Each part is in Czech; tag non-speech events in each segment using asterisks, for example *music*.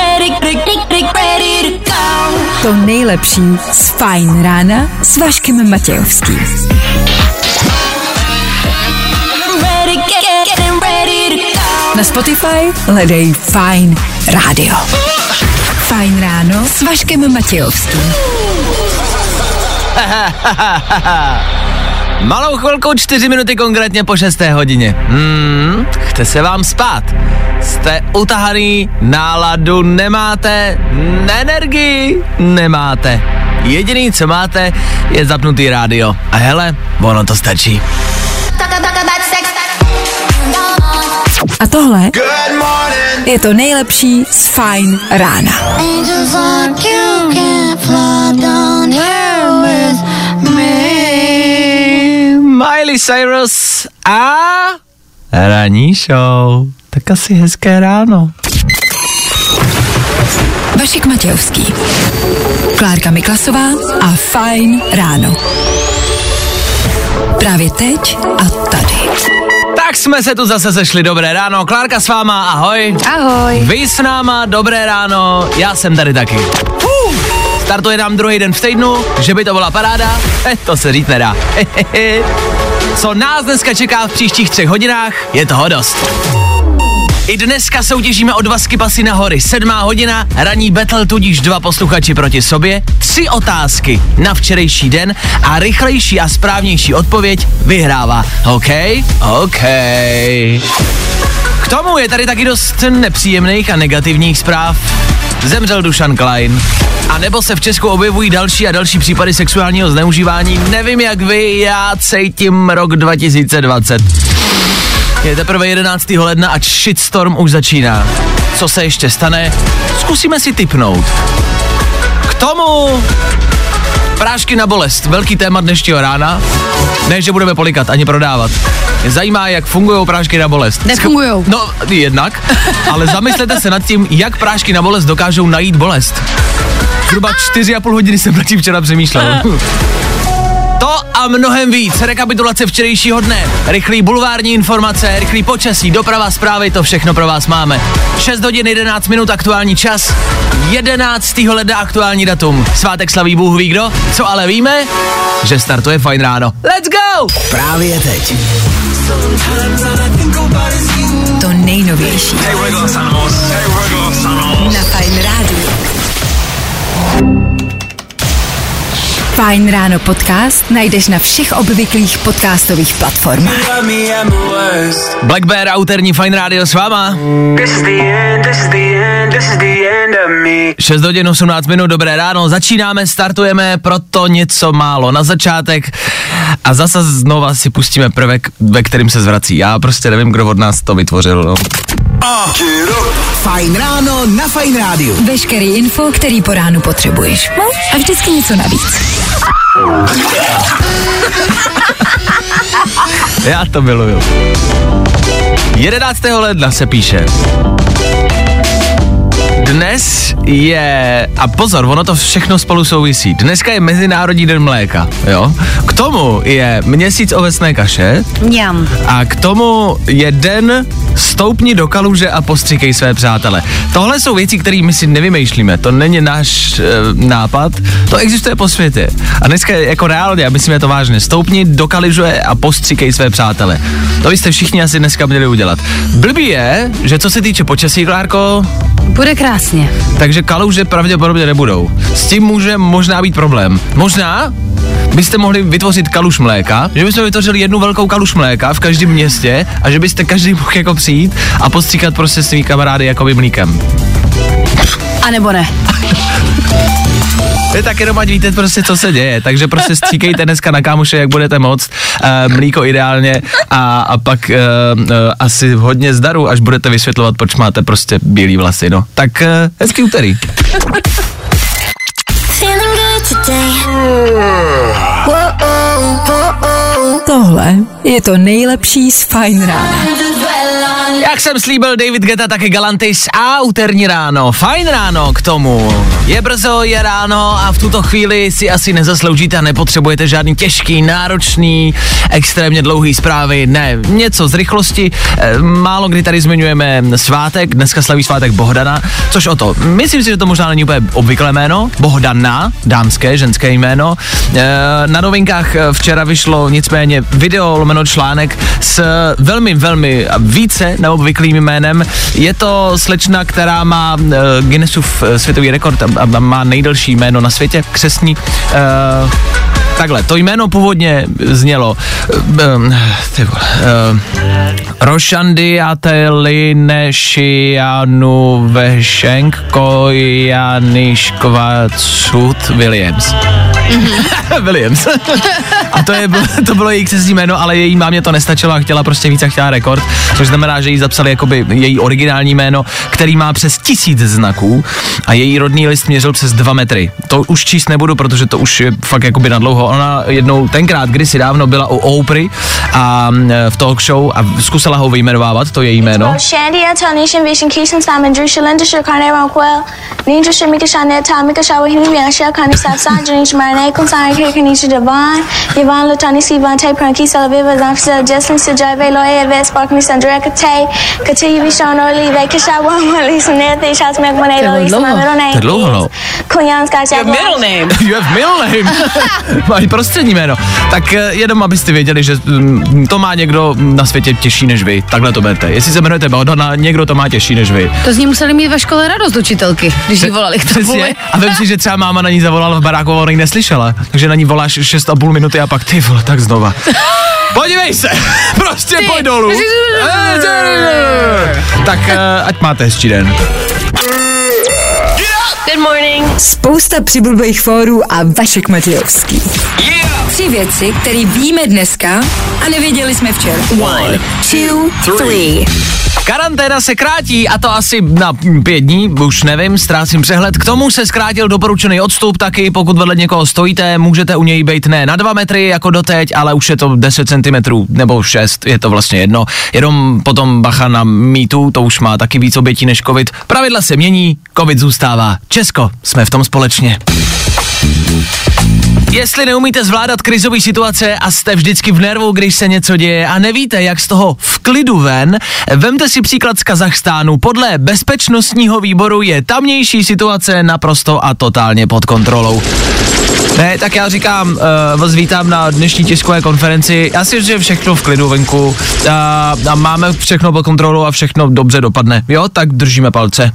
ready, ready, ready to go. To nejlepší z Fajn rána s Vaškem Matějovským. Ready, get, get, getting ready to go. Na Spotify hledej Fajn rádio. Fajn ráno s Vaškem Matějovským. *laughs* Malou chvilku, čtyři minuty konkrétně po 6. hodině. Hmm, chce se vám spát. Jste utahaný, náladu nemáte, energii nemáte. Jediný, co máte, je zapnutý rádio. A hele, ono to stačí. A tohle je to nejlepší z Fajn rána. Miley Cyrus a ranní show. Tak asi hezké ráno. Vašek Matějovský. Klárka Miklasová a Fajn ráno. Právě teď a tady. Tak jsme se tu zase sešli, dobré ráno. Klárka s váma, ahoj. Ahoj. Vy s náma, dobré ráno, já jsem tady taky. Uh, startuje nám druhý den v týdnu, že by to byla paráda, eh, *laughs* to se říct nedá. *laughs* Co nás dneska čeká v příštích třech hodinách, je toho dost. I dneska soutěžíme o dva skipasy na hory. Sedmá hodina, ranní battle, tudíž dva posluchači proti sobě, tři otázky na včerejší den a rychlejší a správnější odpověď vyhrává. OK? OK. K tomu je tady taky dost nepříjemných a negativních zpráv. Zemřel Dušan Klein. A nebo se v Česku objevují další a další případy sexuálního zneužívání. Nevím jak vy, já cítím rok 2020. Je teprve 11. ledna a shitstorm už začíná. Co se ještě stane? Zkusíme si typnout. K tomu prášky na bolest, velký téma dnešního rána. Ne, že budeme polikat, ani prodávat. Mě zajímá, jak fungují prášky na bolest. Nefungujou. No, jednak, ale zamyslete se nad tím, jak prášky na bolest dokážou najít bolest. Zhruba čtyři a půl hodiny jsem nad tím včera přemýšlel. *laughs* To a mnohem víc. Rekapitulace včerejšího dne, rychlý bulvární informace, rychlý počasí, doprava, zprávy, to všechno pro vás máme. 6 hodin 11 minut aktuální čas, 11. ledna aktuální datum. Svátek slaví Bůh ví kdo, co ale víme, že startuje fajn ráno. Let's go! Právě teď. To nejnovější. Na Fajn rádiu. Fajn ráno podcast najdeš na všech obvyklých podcastových platformách. Black Bear a úterní fajn rádio s váma. 6 hodin 18 minut, dobré ráno, začínáme, startujeme, proto něco málo na začátek a zase znova si pustíme prvek, ve kterým se zvrací. Já prostě nevím, kdo od nás to vytvořil. No. Fajn ráno na Fajn rádiu. Veškerý info, který po ránu potřebuješ. No a vždycky něco navíc. Já to miluju. 11. ledna se píše. Dnes je, a pozor, ono to všechno spolu souvisí. Dneska je Mezinárodní den mléka, jo? K tomu je měsíc ovesné kaše Mňam. a k tomu je den stoupni do kaluže a postříkej své přátele. Tohle jsou věci, které my si nevymýšlíme, to není náš e, nápad, to existuje po světě. A dneska je jako reálně, a myslíme to vážně, stoupni do kaluže a postříkej své přátele. To byste všichni asi dneska měli udělat. Blbý je, že co se týče počasí, Klárko, Bude krásně. Takže kaluže pravděpodobně nebudou. S tím může možná být problém. Možná byste mohli vytvořit kaluš mléka, že byste vytvořili jednu velkou kaluš mléka v každém městě a že byste každý mohl jako přijít a postříkat prostě svý kamarády jako mlíkem. A nebo ne. *laughs* Vy tak jenom ať víte prostě, co se děje, takže prostě stříkejte dneska na kámoše, jak budete moc, e, eh, mlíko ideálně a, a pak e, e, asi hodně zdaru, až budete vysvětlovat, proč máte prostě bílý vlasy, no. Tak e, hezký úterý. Tohle je to nejlepší z Fine Rána. Jak jsem slíbil David Geta, taky Galantis a úterní ráno. Fajn ráno k tomu. Je brzo, je ráno a v tuto chvíli si asi nezasloužíte a nepotřebujete žádný těžký, náročný, extrémně dlouhý zprávy. Ne, něco z rychlosti. Eh, Málo kdy tady zmiňujeme svátek, dneska slaví svátek Bohdana, což o to. Myslím si, že to možná není úplně obvyklé jméno. Bohdana, dámské, ženské jméno. Eh, Na novinkách eh, včera vyšlo nicméně video lomeno článek s velmi, velmi více neobvyklým jménem. Je to slečna, která má uh, Guinnessův eh, světový rekord a, a má nejdelší jméno na světě, křesní. Uh, Takhle, to jméno původně znělo uh, ty vole, uh, Rošandy Atelinešianu Vešenk Kojaniškvacud Williams. *laughs* Williams. a to, je, to bylo její křesní jméno, ale její mámě to nestačilo a chtěla prostě víc a chtěla rekord, což znamená, že jí zapsali jakoby její originální jméno, který má přes tisíc znaků a její rodný list měřil přes dva metry. To už číst nebudu, protože to už je fakt jakoby na dlouho. Ona jednou tenkrát, kdysi dávno byla u Oprah a v talk show a zkusila ho vyjmenovávat, to její jméno. Lutani, Sivan, Tay, Salaviva, Loya, Sandra, Kate, Kati, Oli, Wamali, Sunethe, my middle name. Dlouho, no. Name. *laughs* You have middle name. *laughs* Máš prostřední jméno. Tak eh, jenom abyste věděli, že mm, to má někdo na světě těžší než vy. Takhle to berte. Jestli se jmenujete Baldana, někdo to má těžší než vy. To z ní museli mít ve škole radost učitelky, když jí volali k. A vem si, že třeba máma na ní zavolala v baráku a ona ji neslyšela. Takže na ní voláš 6,5 minuty a pak ty vole, tak znova. Podívej se, prostě Ty. pojď dolů. Tak eh, ať máte hezčí den. Good morning. Spousta přibulbých fórů a Vašek Matějovský. Tři věci, které víme dneska a nevěděli jsme včera. One, two, three. Karanténa se krátí a to asi na pět dní, už nevím, ztrácím přehled. K tomu se zkrátil doporučený odstup taky, pokud vedle někoho stojíte, můžete u něj být ne na dva metry jako doteď, ale už je to 10 cm nebo 6, je to vlastně jedno. Jenom potom bacha na mýtu, to už má taky víc obětí než covid. Pravidla se mění, covid zůstává. Česko, jsme v tom společně. Jestli neumíte zvládat krizové situace a jste vždycky v nervu, když se něco děje a nevíte, jak z toho v klidu ven, vemte si příklad z Kazachstánu. Podle bezpečnostního výboru je tamnější situace naprosto a totálně pod kontrolou. Ne, tak já říkám, uh, vás vítám na dnešní tiskové konferenci. Já si že všechno v klidu venku a, a máme všechno pod kontrolou a všechno dobře dopadne. Jo, tak držíme palce.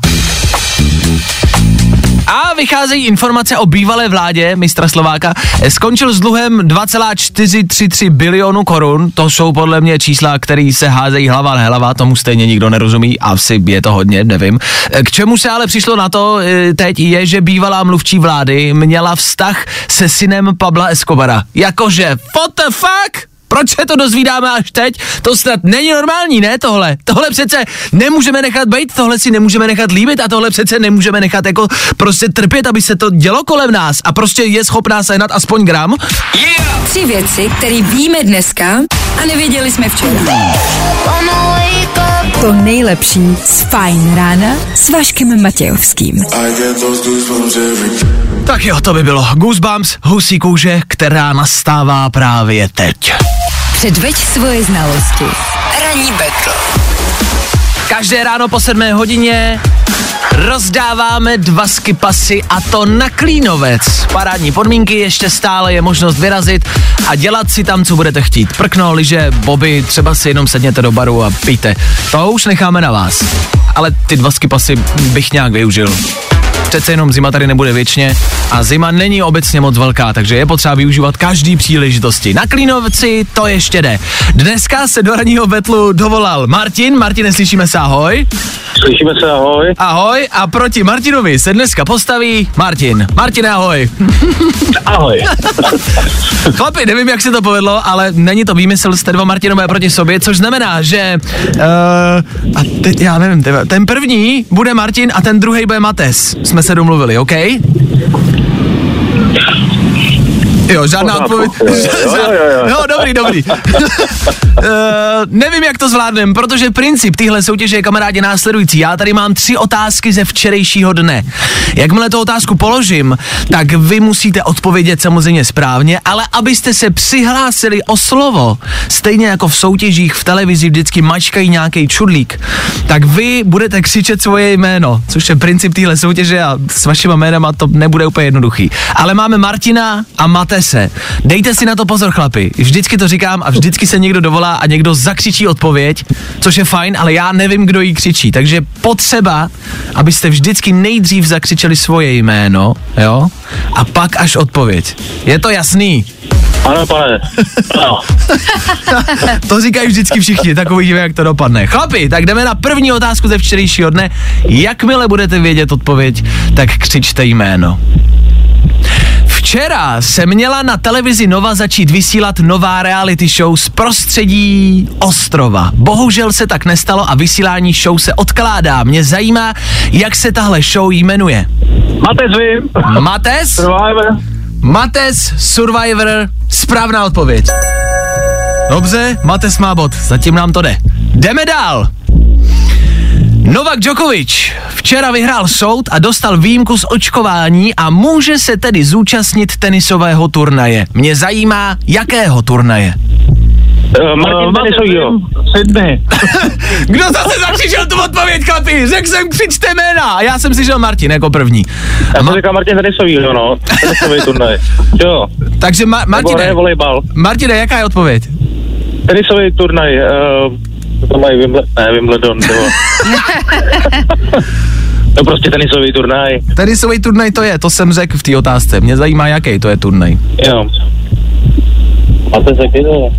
A vycházejí informace o bývalé vládě mistra Slováka. Skončil s dluhem 2,433 bilionu korun. To jsou podle mě čísla, které se házejí hlava na hlava, tomu stejně nikdo nerozumí. Asi je to hodně, nevím. K čemu se ale přišlo na to eh, teď je, že bývalá mluvčí vlády měla vztah se synem Pabla Escobara. Jakože, what the fuck? Proč se to dozvídáme až teď? To snad není normální, ne tohle? Tohle přece nemůžeme nechat být, tohle si nemůžeme nechat líbit a tohle přece nemůžeme nechat jako prostě trpět, aby se to dělo kolem nás a prostě je schopná sehnat aspoň gram. Tři věci, které víme dneska a nevěděli jsme včera. To nejlepší z Fajn rána s Vaškem Matějovským. Tak jo, to by bylo Goosebumps, husí kůže, která nastává právě teď. Předveď svoje znalosti. Ranní betl. Každé ráno po 7 hodině rozdáváme dva skipasy a to na Klínovec. Parádní podmínky, ještě stále je možnost vyrazit a dělat si tam, co budete chtít. Prkno, liže, boby, třeba si jenom sedněte do baru a pijte. To už necháme na vás. Ale ty dva skipasy bych nějak využil. Přece jenom zima tady nebude věčně a zima není obecně moc velká, takže je potřeba využívat každý příležitosti. Na Klínovci to ještě jde. Dneska se do ranního betlu dovolal Martin. Martine, slyšíme se, ahoj. Slyšíme se, ahoj. Ahoj a proti Martinovi se dneska postaví Martin. Martine, ahoj. *laughs* Ahoj. *laughs* Chlapi, nevím, jak se to povedlo, ale není to výmysl, jste dva Martinové proti sobě, což znamená, že uh, a teď já nevím, tyhle, ten první bude Martin a ten druhý bude Mates. Jsme se domluvili, OK? Jo, žádná odpověď. *laughs* Jo, jo, jo, jo. jo, dobrý, dobrý. uh, *laughs* nevím, jak to zvládnem, protože princip téhle soutěže je kamarádi následující. Já tady mám tři otázky ze včerejšího dne. Jakmile tu otázku položím, tak vy musíte odpovědět samozřejmě správně, ale abyste se přihlásili o slovo, stejně jako v soutěžích v televizi vždycky mačkají nějaký čudlík, tak vy budete křičet svoje jméno, což je princip téhle soutěže a s vašima jménama to nebude úplně jednoduchý. Ale máme Martina a Matese. Dejte si na to pozor, chlapi. Vždycky to říkám a vždycky se někdo dovolá a někdo zakřičí odpověď, což je fajn, ale já nevím, kdo jí křičí. Takže potřeba, abyste vždycky nejdřív zakřičeli svoje jméno, jo? A pak až odpověď. Je to jasný? Ano, pane. Ano. *laughs* To říkají vždycky všichni, tak uvidíme, jak to dopadne. Chlapi, tak jdeme na první otázku ze včerejšího dne. Jakmile budete vědět odpověď, tak křičte jméno. Včera se měla na televizi Nova začít vysílat nová reality show z prostředí ostrova. Bohužel se tak nestalo a vysílání show se odkládá. Mě zajímá, jak se tahle show jmenuje. Máte zvím. Mates? Survivor. Mates Survivor, správná odpověď. Dobře, Mates má bod, zatím nám to jde. Jdeme dál. Novak Djokovic včera vyhrál soud a dostal výjimku z očkování a může se tedy zúčastnit tenisového turnaje. Mě zajímá, jakého turnaje. Uh, Martin Denisovýho. Sydney. *laughs* Kdo zase zakřičel tu odpověď, chlapi? Řekl jsem, křičte jména a já jsem si žil Martin jako první. Já jsem říkal Martin Denisovýho, no. Tenisový turnaj. Jo. Takže Ma- Martine, ne, volejbal. Martine, jaká je odpověď? Tenisový turnaj. Uh, to mají Wimble- ne, Wimbledon, *laughs* to. no prostě tenisový turnaj. Tenisový turnaj to je, to jsem řekl v té otázce. Mě zajímá, jaký to je turnaj. Jo. Máte se kdo?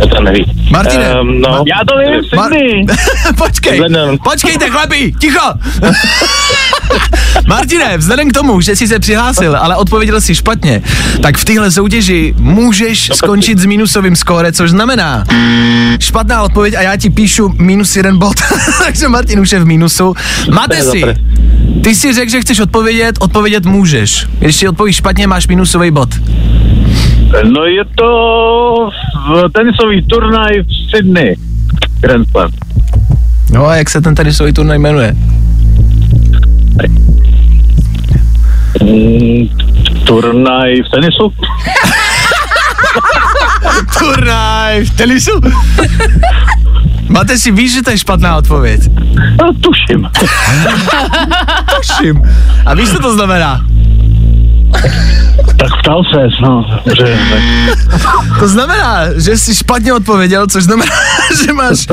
Já to nevím. Martine. Um, no. Já to vím, Mar- Sydney. *laughs* Počkej, Vzhledem- počkejte chlapi, ticho! *laughs* Martine, vzhledem k tomu, že jsi se přihlásil, ale odpověděl si špatně, tak v téhle soutěži můžeš skončit s minusovým skóre, což znamená špatná odpověď a já ti píšu minus jeden bod. *laughs* Takže Martin už je v minusu. Máte si, ty si řekl, že chceš odpovědět, odpovědět můžeš. Když si odpovíš špatně, máš minusový bod. No je to v tenisový turnaj v Sydney. Grand Slam. No a jak se ten tenisový turnaj jmenuje? Mm, turnaj v tenisu? *laughs* Turnaj v tenisu? Máte si víš, že to je špatná odpověď? No, tuším. *laughs* Tuším. A víš, co to znamená? Tak ptal ses, no. Dobře. To znamená, že jsi špatně odpověděl, což znamená, *laughs* že máš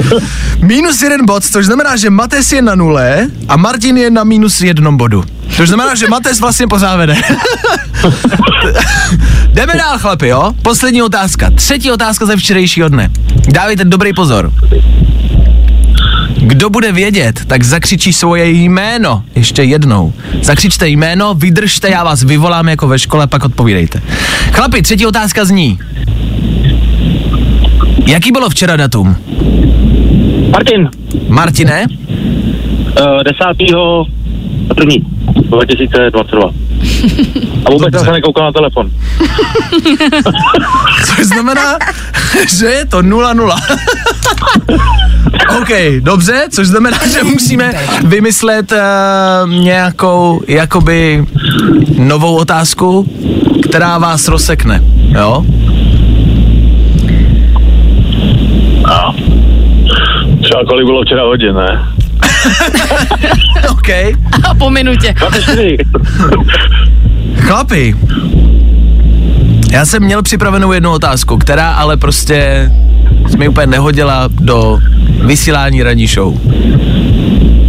minus jeden bod, což znamená, že Mates je na nule a Martin je na minus jednom bodu. Což znamená, že Mates vlastně pořád vede. *laughs* Jdeme dál, chlapi, jo? Poslední otázka. Třetí otázka ze včerejšího dne. Dávejte dobrý pozor. Kdo bude vědět, tak zakřičí svoje jméno ještě jednou. Zakřičte jméno, vydržte, já vás vyvolám jako ve škole, pak odpovídejte. Chlapi, třetí otázka zní. Jaký bylo včera datum? Martin, Martine? uh, 10. první 2022. A vůbec jsem se nekoukal na telefon. *laughs* Což znamená, že je to 0-0. *laughs* OK, dobře, což znamená, že musíme vymyslet uh, nějakou jakoby novou otázku, která vás rozsekne, jo? Třeba kolik bylo včera hodin, ne? *laughs* OK. A po minutě. 24. Chlapi, já jsem měl připravenou jednu otázku, která ale prostě se mi úplně nehodila do vysílání ranní show.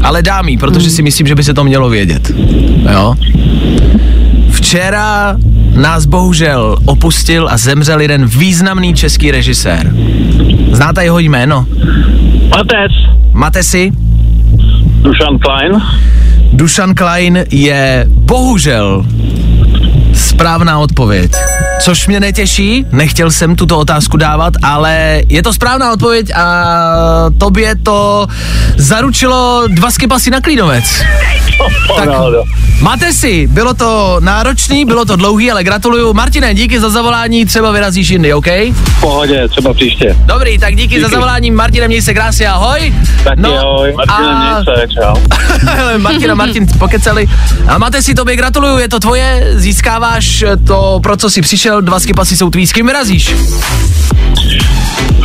Ale dám jí, protože si myslím, že by se to mělo vědět. Jo? Včera nás bohužel opustil a zemřel jeden významný český režisér. Znáte jeho jméno? Matec, Máte si? Dušan Klein. Dušan Klein je bohužel správná odpověď. což mě netěší, nechtěl jsem tuto otázku dávat, ale je to správná odpověď a tobě to zaručilo dva skipasy na Klínovec. Tak máte si, bylo to náročný, bylo to dlouhý, ale gratuluju. Martine, díky za zavolání, třeba vyrazíš jindy, OK? V pohodě, třeba příště. Dobrý, tak díky, Díky. za zavolání. Martine, měj se krásně, ahoj. Tak no, ahoj. Martine, a- měj se, čau. *laughs* Hele, Martin pokecali. A máte si tobě gratuluju, je to tvoje, získáváš to, pro co jsi přišel, dva skipasy jsou tvý, s kým vyrazíš?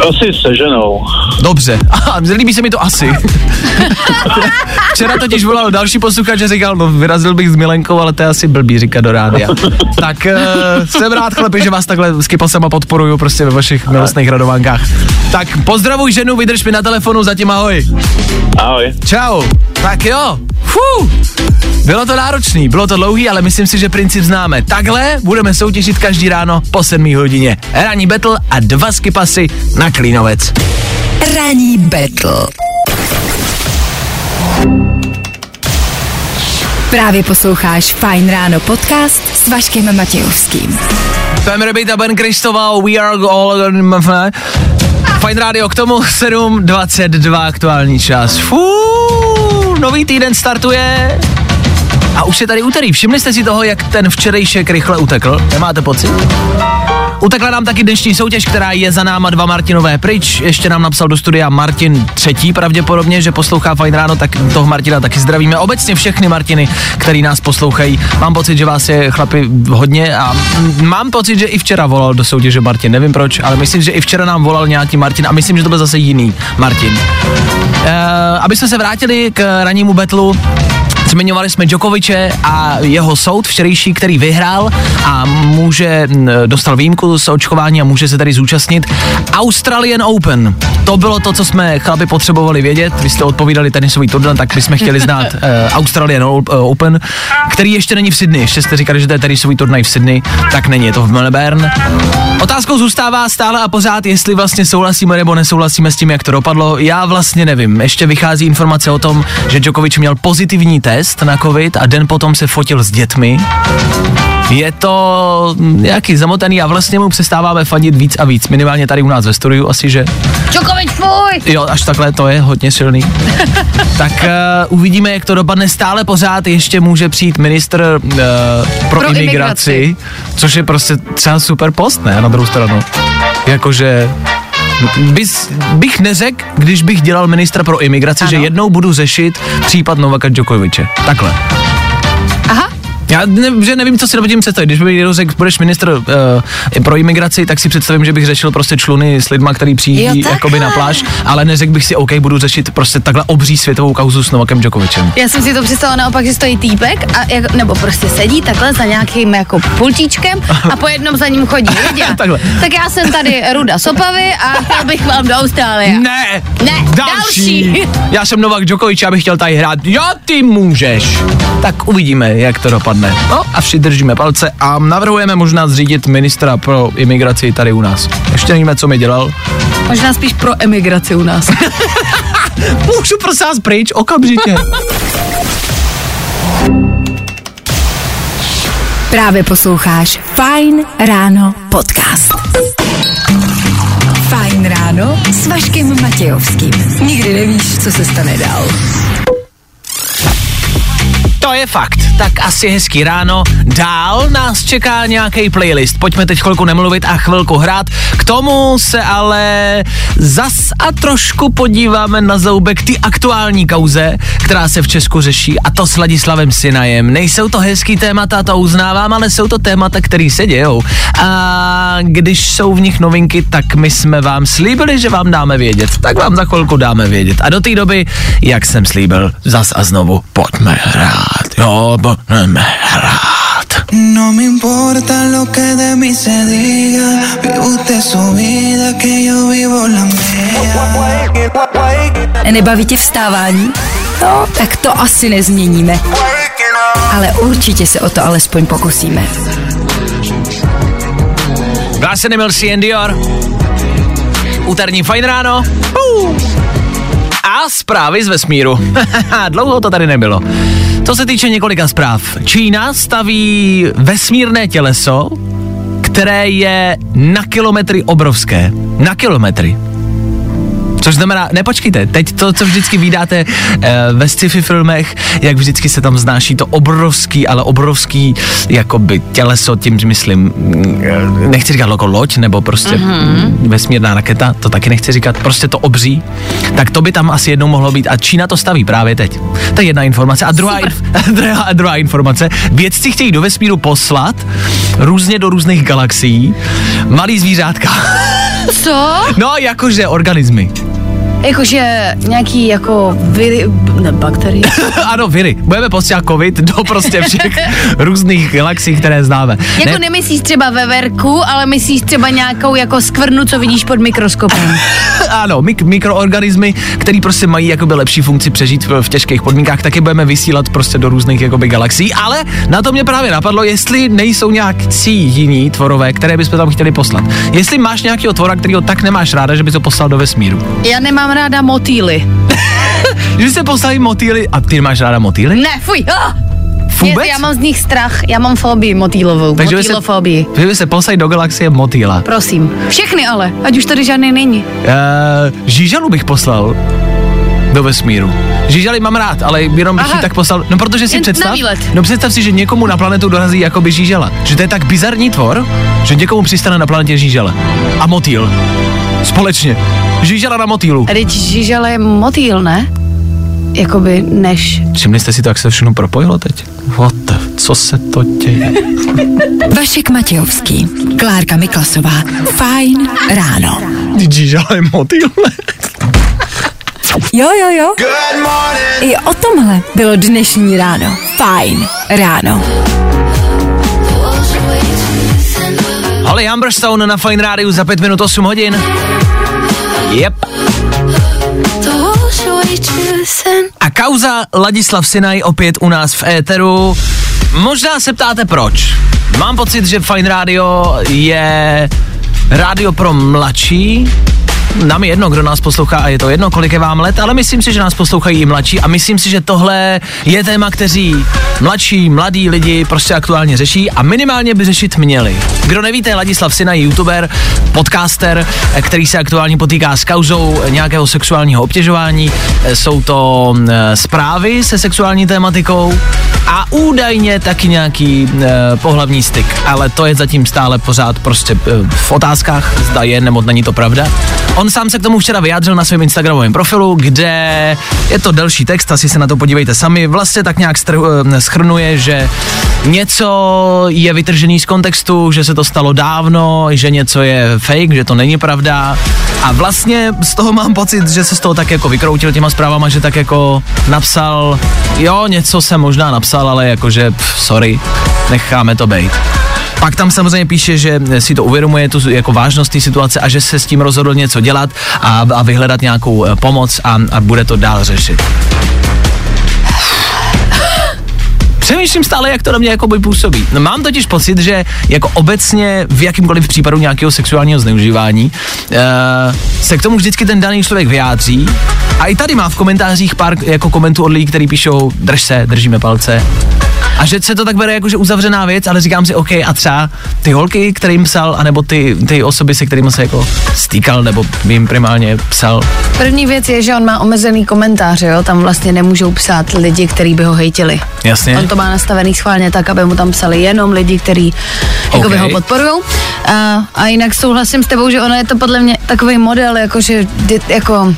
Asi se ženou. Dobře, *laughs* aha, líbí se mi to asi. *laughs* Včera totiž volal další posluchač a říkal, no vyrazil bych s Milenkou, ale to je asi blbý říkat do rádia. *laughs* tak uh, jsem rád, chlapi, že vás takhle s kipasama podporuju prostě ve vašich milostných radovánkách. Tak pozdravuj ženu, vydrž mi na telefonu, zatím ahoj. Ahoj. Čau. Tak jo. Fú. Bylo to náročný, bylo to dlouhý, ale myslím si, že princip známe. Takhle budeme soutěžit každý ráno po 7 hodině. Ranní battle a dva skipasy na Klínovec. Ranní battle. Právě posloucháš Fine Ráno podcast s Vaškem Matějovským. Pam Rabbit a Ben Kristoval, We Are All Fajn rádio k tomu 7.22 aktuální čas. Fú, nový týden startuje a už je tady úterý. Všimli jste si toho, jak ten včerejšek rychle utekl? Nemáte pocit? Utekla nám taky dnešní soutěž, která je za náma dva Martinové pryč. Ještě nám napsal do studia Martin třetí pravděpodobně, že poslouchá Fajn ráno, tak toho Martina taky zdravíme. Obecně všechny Martiny, který nás poslouchají. Mám pocit, že vás je chlapi hodně a mám pocit, že i včera volal do soutěže Martin. Nevím proč, ale myslím, že i včera nám volal nějaký Martin a myslím, že to byl zase jiný Martin. Uh, aby jsme se vrátili k rannímu betlu, Zmiňovali jsme Djokoviče a jeho soud včerejší, který vyhrál a může, dostal výjimku z očkování a může se tady zúčastnit. Australian Open. To bylo to, co jsme chlapi potřebovali vědět. Vy jste odpovídali tenisový turnaj, tak bychom chtěli znát uh, *laughs* Australian eh, Open, který ještě není v Sydney. Ještě jste říkali, že to je tenisový turnaj v Sydney, tak není, je to v Melbourne. Otázkou zůstává stále a pořád, jestli vlastně souhlasíme nebo nesouhlasíme s tím, jak to dopadlo. Já vlastně nevím. Ještě vychází informace o tom, že Djokovic měl pozitivní test na covid a den potom se fotil s dětmi. Je to nějaký zamotaný a vlastně mu přestáváme fandit víc a víc. Minimálně tady u nás ve studiu asi, že Čokovič, fuj! jo, až takhle to je hodně silný. *laughs* tak uh, uvidíme, jak to dopadne. Stále pořád ještě může přijít ministr uh, pro, Pro imigraci, imigraci. což je prostě třeba super post, ne? Na druhou stranu. Jakože bys, bych neřekl, když bych dělal ministra pro imigraci, ano. že jednou budu řešit případ Novaka Djokoviče. Takhle. Já ne, že nevím, co si tím představit. Když by někdo řekl, budeš ministr uh, pro imigraci, tak si představím, že bych řešil prostě čluny s lidma, který přijíždí Jo, jakoby na pláž, ale neřekl bych si, OK, budu řešit prostě takhle obří světovou kauzu s Novakem Djokovicem. já jsem si to představila naopak, že stojí týpek, a jak, nebo prostě sedí takhle za nějakým jako pultíčkem a po jednom za ním chodí lidi. *laughs* Tak já jsem tady Ruda Sopavy a chtěl bych vám do Austrálie. Ne! Ne, další. Já jsem Novak Djokovic, já bych chtěl tady hrát. Jo, ty můžeš. Tak uvidíme, jak to dopadne. No a vši držíme palce a navrhujeme možná zřídit ministra pro imigraci tady u nás. Ještě nevíme, co mi dělal. Možná spíš pro emigraci u nás. *laughs* Můžu prosím vás pryč, okamžitě. Právě posloucháš Fine Ráno podcast. Fajn ráno s Vaškem Matějovským. Nikdy nevíš, co se stane dál. To je fakt. Tak asi hezký ráno. Dál nás čeká nějaký playlist. Pojďme teď chvilku nemluvit a chvilku hrát. K tomu se ale zas a trošku podíváme na zoubek ty aktuální kauze, která se v Česku řeší a to s Ladislavem Sinajem. Nejsou to hezký témata, to uznávám, ale jsou to témata, které se dějou. A když jsou v nich novinky, tak my jsme vám slíbili, že vám dáme vědět. Tak vám za chvilku dáme vědět. A do té doby, jak jsem slíbil, zas a znovu, pojďme hrát. Jo, pojďme hrát. No me importa lo que de mí se diga, vive usted su vida, que yo vivo la mía. Nebaví tě vstávání? No, tak to asi nezměníme. Ale určitě se o to alespoň pokusíme. Vlásený byl CN Dior. Úterní fajn ráno. Uh. A zprávy z vesmíru. *laughs* Dlouho to tady nebylo. Co se týče několika zpráv. Čína staví vesmírné těleso, které je na kilometry obrovské. Na kilometry. Což znamená, ne počkejte, teď to, co vždycky vydáte uh, ve sci-fi filmech, jak vždycky se tam znáší to obrovský, ale obrovský jakoby těleso, tím myslím, mm, nechci říkat jako loď, nebo prostě mm-hmm. vesmírná raketa, to taky nechci říkat, prostě to obří, tak to by tam asi jednou mohlo být a Čína to staví právě teď. To je jedna informace. A druhá, inf- *laughs* druhá, druhá informace, vědci chtějí do vesmíru poslat různě do různých galaxií malý zvířátka. Co? *laughs* No, jakože organismy. Jakože nějaký jako viry, ne, bakterie. *laughs* ano, viry. Budeme posílat covid do prostě všech *laughs* různých galaxií, které známe. Jako ne- nemyslíš třeba veverku, ale myslíš třeba nějakou jako skvrnu, co vidíš pod mikroskopem. *laughs* ano, mik- mikroorganismy, které prostě mají jakoby lepší funkci přežít v, v těžkých podmínkách, taky budeme vysílat prostě do různých jakoby galaxií, ale na to mě právě napadlo, jestli nejsou nějakcí jiní tvorové, které bychom tam chtěli poslat. Jestli máš nějakého tvora, kterého tak nemáš ráda, že bys ho poslal do vesmíru. Já nemám ráda motýly. *laughs* že se poslali motýly a ty nemáš ráda motýly? Ne, fuj. Ah! Vůbec? Je, já mám z nich strach, já mám fobii motýlovou, Takže motýlofobii. že by se poslali do galaxie motýla. Prosím, všechny ale, ať už tady žádný není. Uh, žížalu bych poslal do vesmíru. Žížaly mám rád, ale jenom bych Aha. ji tak poslal, no protože si Jen představ, no představ si, že někomu na planetu dorazí jakoby žížala. Že to je tak bizarní tvor, že někomu přistane na planetě žížala. A motýl. Společně. Žížala na motýlu. A teď žížala je motýl, ne? Jakoby než. Všimli jste si to, jak se všechno propojilo teď? What the, co se to děje? *laughs* Vašek Matějovský, Klárka Miklasová. Fajn ráno. Žížala je motýl, *laughs* Jo, jo, jo. I o tomhle bylo dnešní ráno. Fajn ráno. Holly Humberstone na Fine Rádiu za 5 minut 8 hodin. Yep. A kauza Ladislav Sinaj opět u nás v éteru. Možná se ptáte proč. Mám pocit, že Fine Radio je rádio pro mladší, nám je jedno, kdo nás poslouchá a je to jedno, kolik je vám let, ale myslím si, že nás poslouchají i mladší a myslím si, že tohle je téma, kteří mladší, mladí lidi prostě aktuálně řeší a minimálně by řešit měli. Kdo nevíte, Ladislav Sina je youtuber, podcaster, který se aktuálně potýká s kauzou nějakého sexuálního obtěžování. Jsou to eh, zprávy se sexuální tématikou a údajně taky nějaký eh, pohlavní styk, ale to je zatím stále pořád prostě eh, v otázkách, zda je nebo není to pravda. On sám se k tomu včera vyjádřil na svém Instagramovém profilu, kde je to delší text, asi se na to podívejte sami. Vlastně tak nějak str- eh, schrnuje, že něco je vytržený z kontextu, že se to stalo dávno, že něco je fake, že to není pravda. A vlastně z toho mám pocit, že se z toho tak jako vykroutil těma zprávama, že tak jako napsal, jo, něco jsem možná napsal, ale jakože, pff, sorry, necháme to být. Pak tam samozřejmě píše, že si to uvědomuje, tu jako vážnost té situace a že se s tím rozhodl něco dělat a, a vyhledat nějakou eh, pomoc a, a bude to dál řešit. Přemýšlím stále, jak to na mě jako by působí. No, mám totiž pocit, že jako obecně v jakýmkoliv případu nějakého sexuálního zneužívání uh, se k tomu vždycky ten daný člověk vyjádří. A i tady má v komentářích pár jako komentů od lidí, kteří píšou, drž se, držíme palce. A že se to tak bere jako, že uzavřená věc, ale říkám si, OK, a třeba ty holky, kterým psal, anebo ty, ty osoby, se kterými se jako stýkal, nebo jim primálně psal. První věc je, že on má omezený komentáře, jo? tam vlastně nemůžou psát lidi, kteří by ho hejtili. Jasně. On to má nastavený schválně tak, aby mu tam psali jenom lidi, kteří jako by OK. ho podporují. A, a jinak souhlasím s tebou, že ono je to podle mě takový model, jakože jako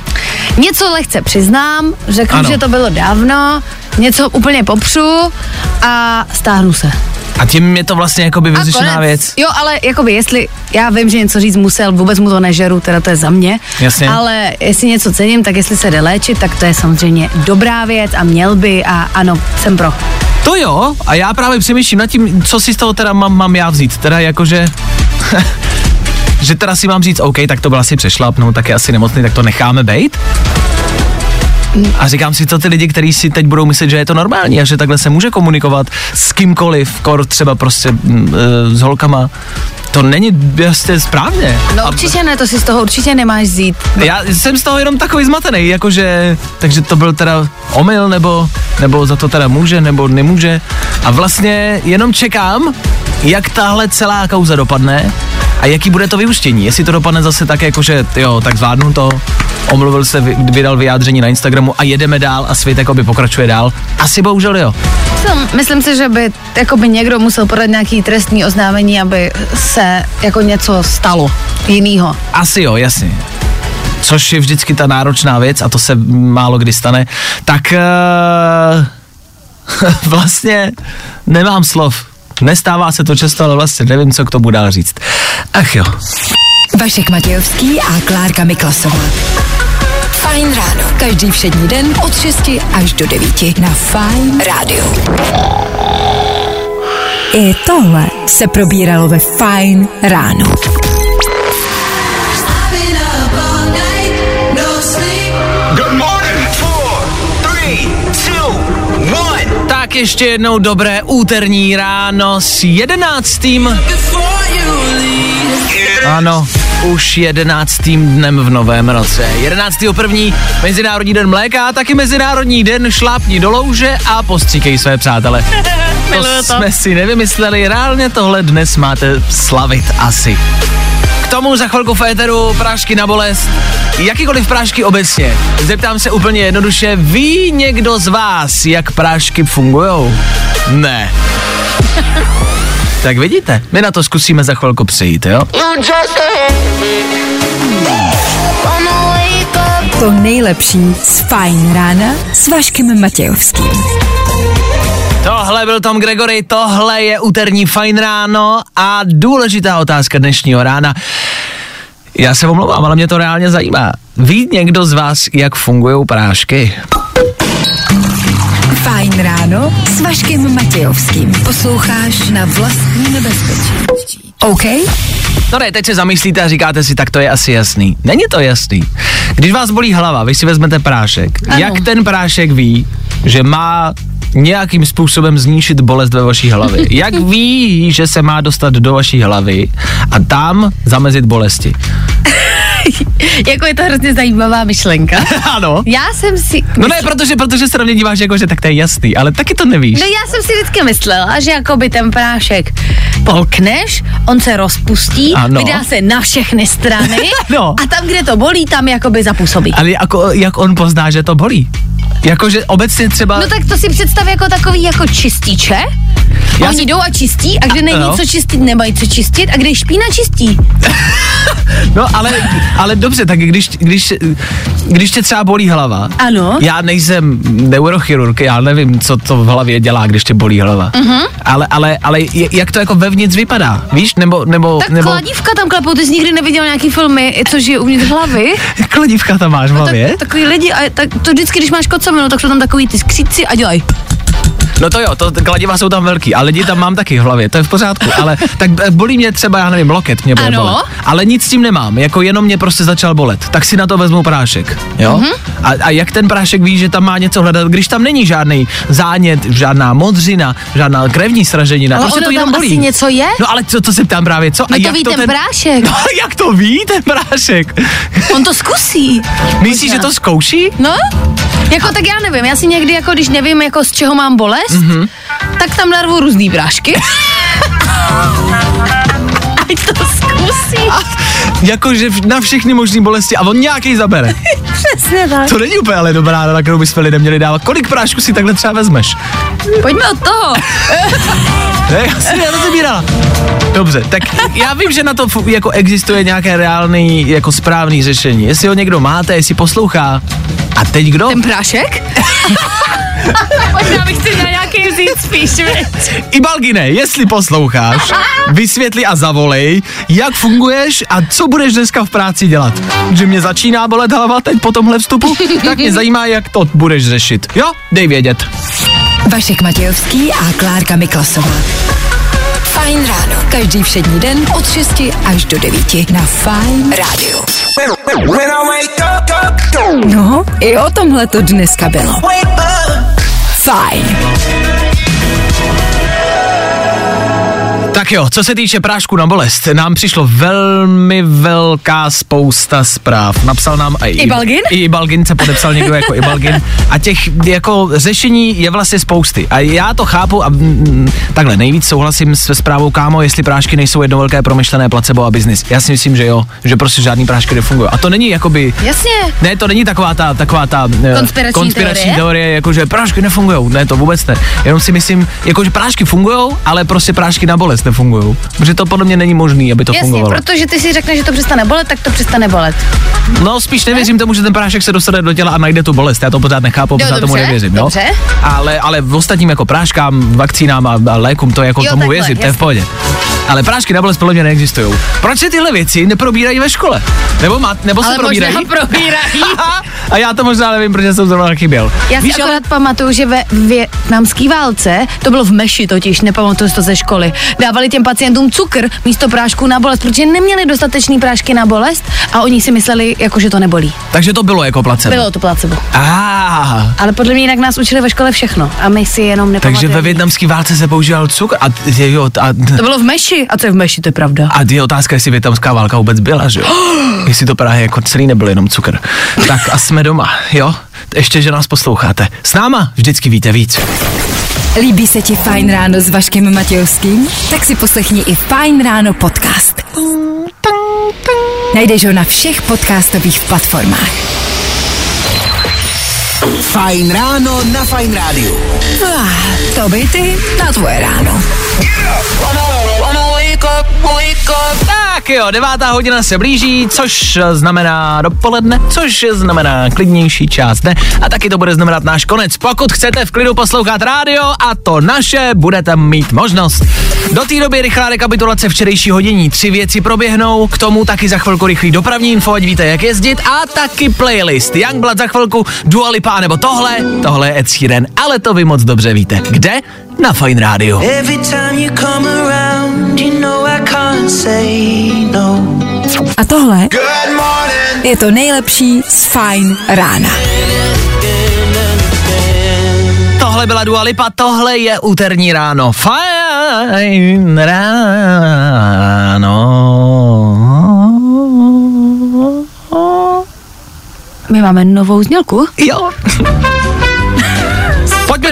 něco lehce přiznám, řeknu, Ano. že to bylo dávno, něco úplně popřu a stáhnu se. A tím je to vlastně jako by vyřešená věc. Jo, ale jakoby jestli, já vím, že něco říct musel, vůbec mu to nežeru, teda to je za mě. Jasně. Ale jestli něco cením, tak jestli se jde léčit, tak to je samozřejmě dobrá věc a měl by a ano, jsem pro. To jo, a já právě přemýšlím nad tím, co si z toho teda mám, mám já vzít. Teda jakože... *laughs* že teda si mám říct, OK, tak to byl asi přešlap, no tak je asi nemocný, tak to necháme bejt. A říkám si, to ty lidi, kteří si teď budou myslet, že je to normální a že takhle se může komunikovat s kýmkoliv, kor třeba prostě mm, e, s holkama, to není prostě správně. No určitě ne, to si z toho určitě nemáš vzít. Já jsem z toho jenom takový zmatený, jakože, takže to byl teda omyl, nebo, nebo za to teda může, nebo nemůže. A vlastně jenom čekám, jak tahle celá kauza dopadne a jaký bude to vyústění. Jestli to dopadne zase tak, jako že jo, tak zvládnu to, omluvil se, vy- vydal vyjádření na Instagramu a jedeme dál a svět jakoby pokračuje dál. Asi bohužel jo. Myslím, myslím si, že by jakoby někdo musel podat nějaký trestní oznámení, aby se jako něco stalo jinýho. Asi jo, jasně. Což je vždycky ta náročná věc a to se málo kdy stane. Tak uh, *laughs* vlastně nemám slov. Nestává se to často, ale vlastně nevím, co k tomu dál říct. Ach jo. Vašek Matějovský a Klárka Miklasová. Fajn ráno. Každý všední den od 6 až do 9 na Fajn rádiu. I tohle se probíralo ve Fajn ráno. Good morning. Four, three, two, one. Tak ještě jednou dobré úterní ráno s jedenáctým. Ano, už jedenáctým dnem v novém roce. 11. první Mezinárodní den mléka a taky Mezinárodní den šlápni do louže a postříkej své přátele. *laughs* To jsme si nevymysleli, reálně tohle dnes máte slavit asi. K tomu za chvilku v éteru prášky na bolest. Jakýkoliv prášky obecně. Zeptám se úplně jednoduše, ví někdo z vás, jak prášky fungujou? Ne. Tak vidíte, my na to zkusíme za chvilku přijít, jo? To nejlepší z Fajn rána s Vaškem Matějovským. Tohle byl Tom Gregory, tohle je úterní fajn ráno a důležitá otázka dnešního rána. Já se omlouvám, ale mě to reálně zajímá. Ví někdo z vás, jak fungují prášky? Fajn ráno s Vaškem Matějovským. Posloucháš na vlastní nebezpečí. OK? No ne, teď se zamyslíte a říkáte si, tak to je asi jasný. Není to jasný. Když vás bolí hlava, vy si vezmete prášek. Ano. Jak ten prášek ví, že má nějakým způsobem znížit bolest ve vaší hlavě? *laughs* Jak ví, že se má dostat do vaší hlavy a tam zamezit bolesti? *laughs* jako je to hrozně zajímavá myšlenka. *laughs* ano. Já jsem si... No ne, protože, protože se na mě díváš jako, že tak to je jasný, ale taky to nevíš. No já jsem si vždycky myslela, že jakoby ten prášek polkneš, on se rozpustí, Ano. vydá se na všechny strany *laughs* No. a tam, kde to bolí, tam jakoby zapůsobí. Ale jako, jak on pozná, že to bolí? Jakože obecně třeba... No tak to si představ jako takový jako čističe. Já Oni si- jdou a čistí a kde není no. co čistit, nemají co čistit a kde je špína čistí. *laughs* No ale, ale dobře, tak když, když, když tě třeba bolí hlava, Ano. já nejsem neurochirurg, já nevím, co to v hlavě dělá, když tě bolí hlava. Mhm. Ale, ale, ale jak to jako vevnitř vypadá, víš? Nebo, nebo, Tak nebo kladívka tam klepou, ty jsi nikdy neviděl nějaký filmy, což je uvnitř hlavy. *laughs* kladívka tam máš v No, hlavě? tak, takový lidi, a tak to vždycky, když máš kocovinu, tak jsou tam takový ty skříci a dělají. No to jo, to kladiva jsou tam velký, a lidi tam mám taky v hlavě, to je v pořádku, ale tak bolí mě třeba, já nevím, loket mě bude Ano. bolet, ale nic s tím nemám, jako jenom mě prostě začal bolet, tak si na to vezmu prášek, jo? Mhm. A, a jak ten prášek ví, že tam má něco hledat, když tam není žádný zánět, žádná modřina, žádná krevní sraženina, Ale prostě to jenom tam bolí. asi něco je? No ale co, to se ptám právě, co? No a to jak ví to ten prášek. *laughs* No jak to ví ten prášek? On to zkusí. Myslíš, že to zkouší? No, jako tak já nevím, já si někdy jako, když nevím, jako z čeho mám bolest, mm-hmm. tak tam narvu různý prášky. *laughs* Ať to zkusí. Jakože na všechny možné bolesti a on nějaký zabere. *laughs* Přesně tak. To není úplně ale dobrá rada, kterou bychom lidem měli dávat. Kolik prášků si takhle třeba vezmeš? Pojďme od toho. *laughs* Ne, já si nerozebírala. Dobře, tak já vím, že na to jako existuje nějaké reálný, jako správný řešení. Jestli ho někdo máte, jestli poslouchá. A teď kdo? Ten prášek? *laughs* Možná bych si měla nějaký vzít spíš? I Balgine, jestli posloucháš, vysvětli a zavolej, jak funguješ a co budeš dneska v práci dělat. Že mě začíná bolet hlava teď po tomhle vstupu, tak mě zajímá, jak to budeš řešit. Jo, dej vědět. Vašek Matějovský a Klárka Miklasová. Fajn ráno. Každý všední den od 6 až do 9 na Fajn rádiu. No, i o tomhle to dneska bylo. Fajn. Tak jo, co se týče prášku na bolest, nám přišlo velmi velká spousta zpráv. Napsal nám i Ibalgin? I Ibalgin se podepsal někdo jako Ibalgin. A těch jako řešení je vlastně spousty. A já to chápu a mm, takhle nejvíc souhlasím se zprávou kámo, jestli prášky nejsou jedno velké promyšlené placebo a biznis. Já si myslím, že jo, že prostě žádný prášky nefungují. A to není jakoby Jasně. ne, to není taková ta, taková ta eh, Konspirační konspirační teorie? teorie, jako že prášky nefungují. Ne, to vůbec ne. Jenom si myslím, jako že prášky fungují, ale prostě prášky na bolest nefungují. Protože to podle mě není možné, aby to Jasně, fungovalo. protože ty si řekneš, že to přestane bolet, tak to přestane bolet. No spíš nevěřím tomu, že ten prášek se dostane do těla a najde tu bolest. Já to pořád nechápu, pořád tomu nevěřím. Jo? dobře. Ale, ale v ostatním jako práškám, vakcínám a, a lékům to jako Jo, tomu takhle, věřím, to je v pohodě. Ale prášky na bolest podle mě neexistují. Proč se tyhle věci neprobírají ve škole? Nebo, má, nebo se Ale probírají? možná probírají. *laughs* *laughs* a já to možná nevím, protože jsem zrovna chyběl. Já si Víš, ale- akorát pamatuju, že ve větnamské válce, to bylo v Meši totiž, nepamatuju to ze školy, dávali těm pacientům cukr místo prášku na bolest, protože neměli dostatečný prášky na bolest a oni si mysleli, jako že to nebolí. Takže to bylo jako placebo. Bylo to placebo. Ah, Ale podle mě jinak nás učili ve škole všechno a my si jenom takže nepamatujeme. ve větnamské válce se používal cukr a, jo, a, To bylo v Meši. A co je v Meši, to je pravda. a je otázka, jestli větnamská válka vůbec byla, že jo? *gasps* jestli to právě jako celý nebyl jenom cukr. Tak a jsme doma, jo? Ještě, že nás posloucháte. S náma vždycky víte víc. Líbí se ti Fajn ráno s Vaškem Matějovským? Tak si poslechni i Fajn ráno podcast. Najdeš ho na všech podcastových platformách. Fajn ráno na Fajn rádiu. Ah, to by ty na tvoje ráno. Tak jo, devátá hodina se blíží, což znamená dopoledne, což znamená klidnější část dne a taky to bude znamenat náš konec. Pokud chcete v klidu poslouchat rádio a to naše, budete mít možnost. Do té doby rychlá rekapitulace včerejší hodění. Tři věci proběhnou, k tomu taky za chvilku rychlý dopravní info, ať víte, jak jezdit a taky playlist. Youngblood za chvilku, Dua Lipa nebo tohle, tohle je Ed Sheeran, ale to vy moc dobře víte. Kde? Na Fine Radio. Every time you come around, A tohle je to nejlepší z Fajn rána. Tohle byla Dua Lipa, tohle je úterní ráno. Fajn ráno. My máme novou znělku. Jo.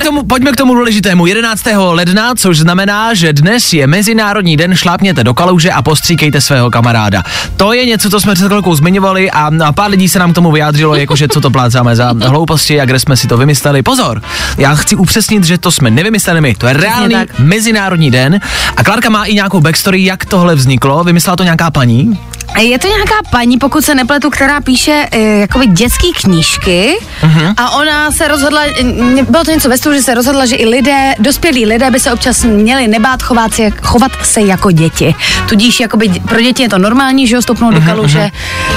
Pojďme k, tomu, pojďme k tomu důležitému. 11. ledna, což znamená, že dnes je Mezinárodní den, šlápněte do kaluže a postříkejte svého kamaráda. To je něco, co jsme před chvilkou zmiňovali a, a pár lidí se nám k tomu vyjádřilo, jakože co to plácáme za hlouposti a kde jsme si to vymysleli. Pozor, já chci upřesnit, že to jsme nevymysleli my, to je reálný. Mezinárodní den a Klárka má i nějakou backstory, jak tohle vzniklo. Vymyslela to nějaká paní? Je to nějaká paní, pokud se nepletu, která píše e, jakoby dětské knížky Mhm. a ona se rozhodla, bylo to něco ve stylu, že se rozhodla, že i lidé, dospělí lidé by se občas měli nebát chovat se, chovat se jako děti. Tudíž jakoby pro děti je to normální, že jo, stoupnout Mhm, do kaluže,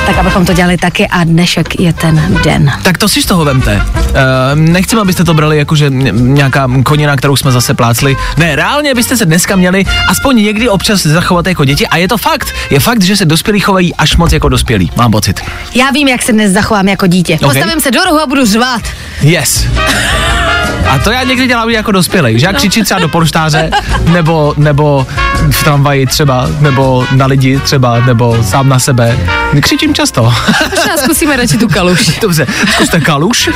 tak abychom to dělali taky a dnešek je ten den. Tak to si z toho vemte. Uh, nechcem, abyste to brali jako, že nějaká konina, kterou jsme zase plácli. Ne, reálně byste se dneska měli aspoň někdy občas zachovat jako děti a je to fakt. Je fakt, že se dospělí chovají až moc jako dospělí. Mám pocit. Já vím, jak se dnes zachovám jako dítě. Ok. Postavím se do rohu a budu řvát. Yes. A to já někdy dělám jako dospělej, že já křičím třeba do polštáře, nebo, nebo v tramvaji třeba, nebo na lidi třeba, nebo sám na sebe. Křičím často. Možná zkusíme radši tu kaluž. *laughs* Dobře, zkuste kaluš, uh,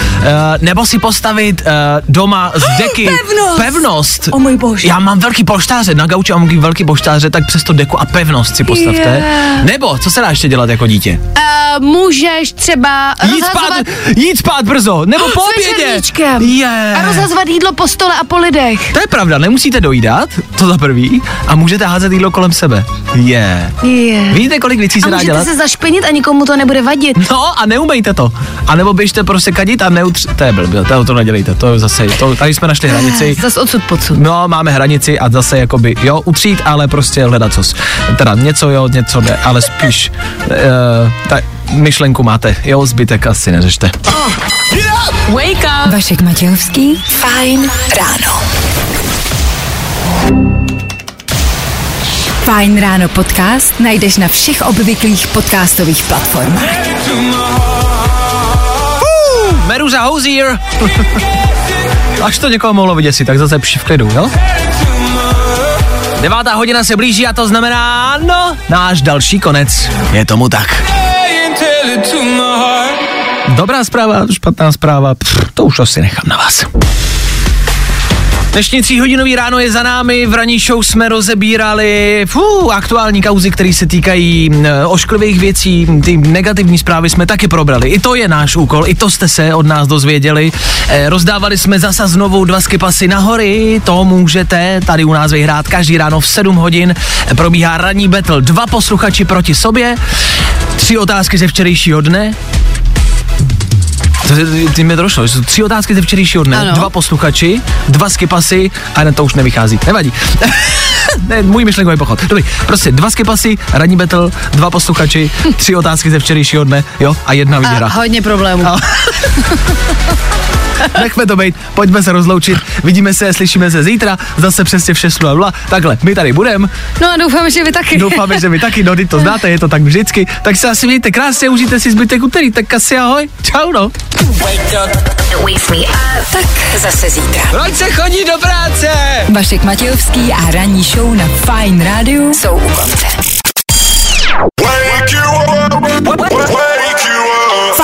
nebo si postavit uh, doma z deky Pevnost. pevnost. O můj bože. Já mám velký polštáře, na gauči mám velký polštáře, tak přes to deku a pevnost si postavte. Yeah. Nebo, co se dá ještě dělat jako dítě? Uh, můžeš třeba Jít spát, jít spát brzo, nebo po s obědě. Je. a rozhazovat jídlo po stole a po lidech. To je pravda, nemusíte dojídat, to za prvý, a můžete házet jídlo kolem sebe. Je. Yeah. Víte, kolik věcí A se dá můžete dělat? se zašpinit a nikomu to nebude vadit. No a neumejte to. A nebo běžte prostě kadit a neutř... To je blbě, to, to nedělejte, to zase, to, tady jsme našli hranici. Zas odsud pocud. No, máme hranici a zase jakoby, jo, utřít, ale prostě hledat cos. Teda něco jo, něco ne, ale spíš, uh, ta myšlenku máte, jo, zbytek asi neřešte. Wake up! Vašek Matějovský. Fajn ráno. Fajn ráno podcast najdeš na všech obvyklých podcastových platformách. Meruza Housier. *laughs* Až to někoho mohlo vyděsit, tak zase v klidu, jo? Devátá hodina se blíží a to znamená, no, náš další konec. Je tomu tak. Dobrá zpráva, špatná zpráva, pff, to už asi nechám na vás. Dnešní tříhodinový ráno je za námi, v ranní show jsme rozebírali fů, aktuální kauzy, které se týkají ošklivých věcí, ty negativní zprávy jsme taky probrali. I to je náš úkol, i to jste se od nás dozvěděli. E, rozdávali jsme zasa znovu dva skipasy na hory, to můžete tady u nás vyhrát každý ráno v 7 hodin. Probíhá ranní battle, dva posluchači proti sobě, tři otázky ze včerejšího dne, ty mi to došlo, jsou tři otázky ze včerejšího dne, Ano. dva posluchači, dva skipasy a jen to už nevychází. Nevadí. *laughs* ne, můj myšlenkový pochod. Dobrý, prostě dva skipasy, ranní battle, dva posluchači, tři otázky ze včerejšího dne, jo, a jedna A výhra. hodně problémů. A- *laughs* Nechme to být, pojďme se rozloučit, vidíme se, slyšíme se zítra, zase přesně v 6.00. Takhle, my tady budeme, No a doufám, že vy taky. doufáme, že vy taky, no, to znáte, je to tak vždycky. Tak se asi mějte krásně, užijte si zbytek úterý, tak asi ahoj, čau no. Tak zase zítra. Proč se chodí do práce? Vašek Matějovský a ranní show na Fine Radio jsou u konce.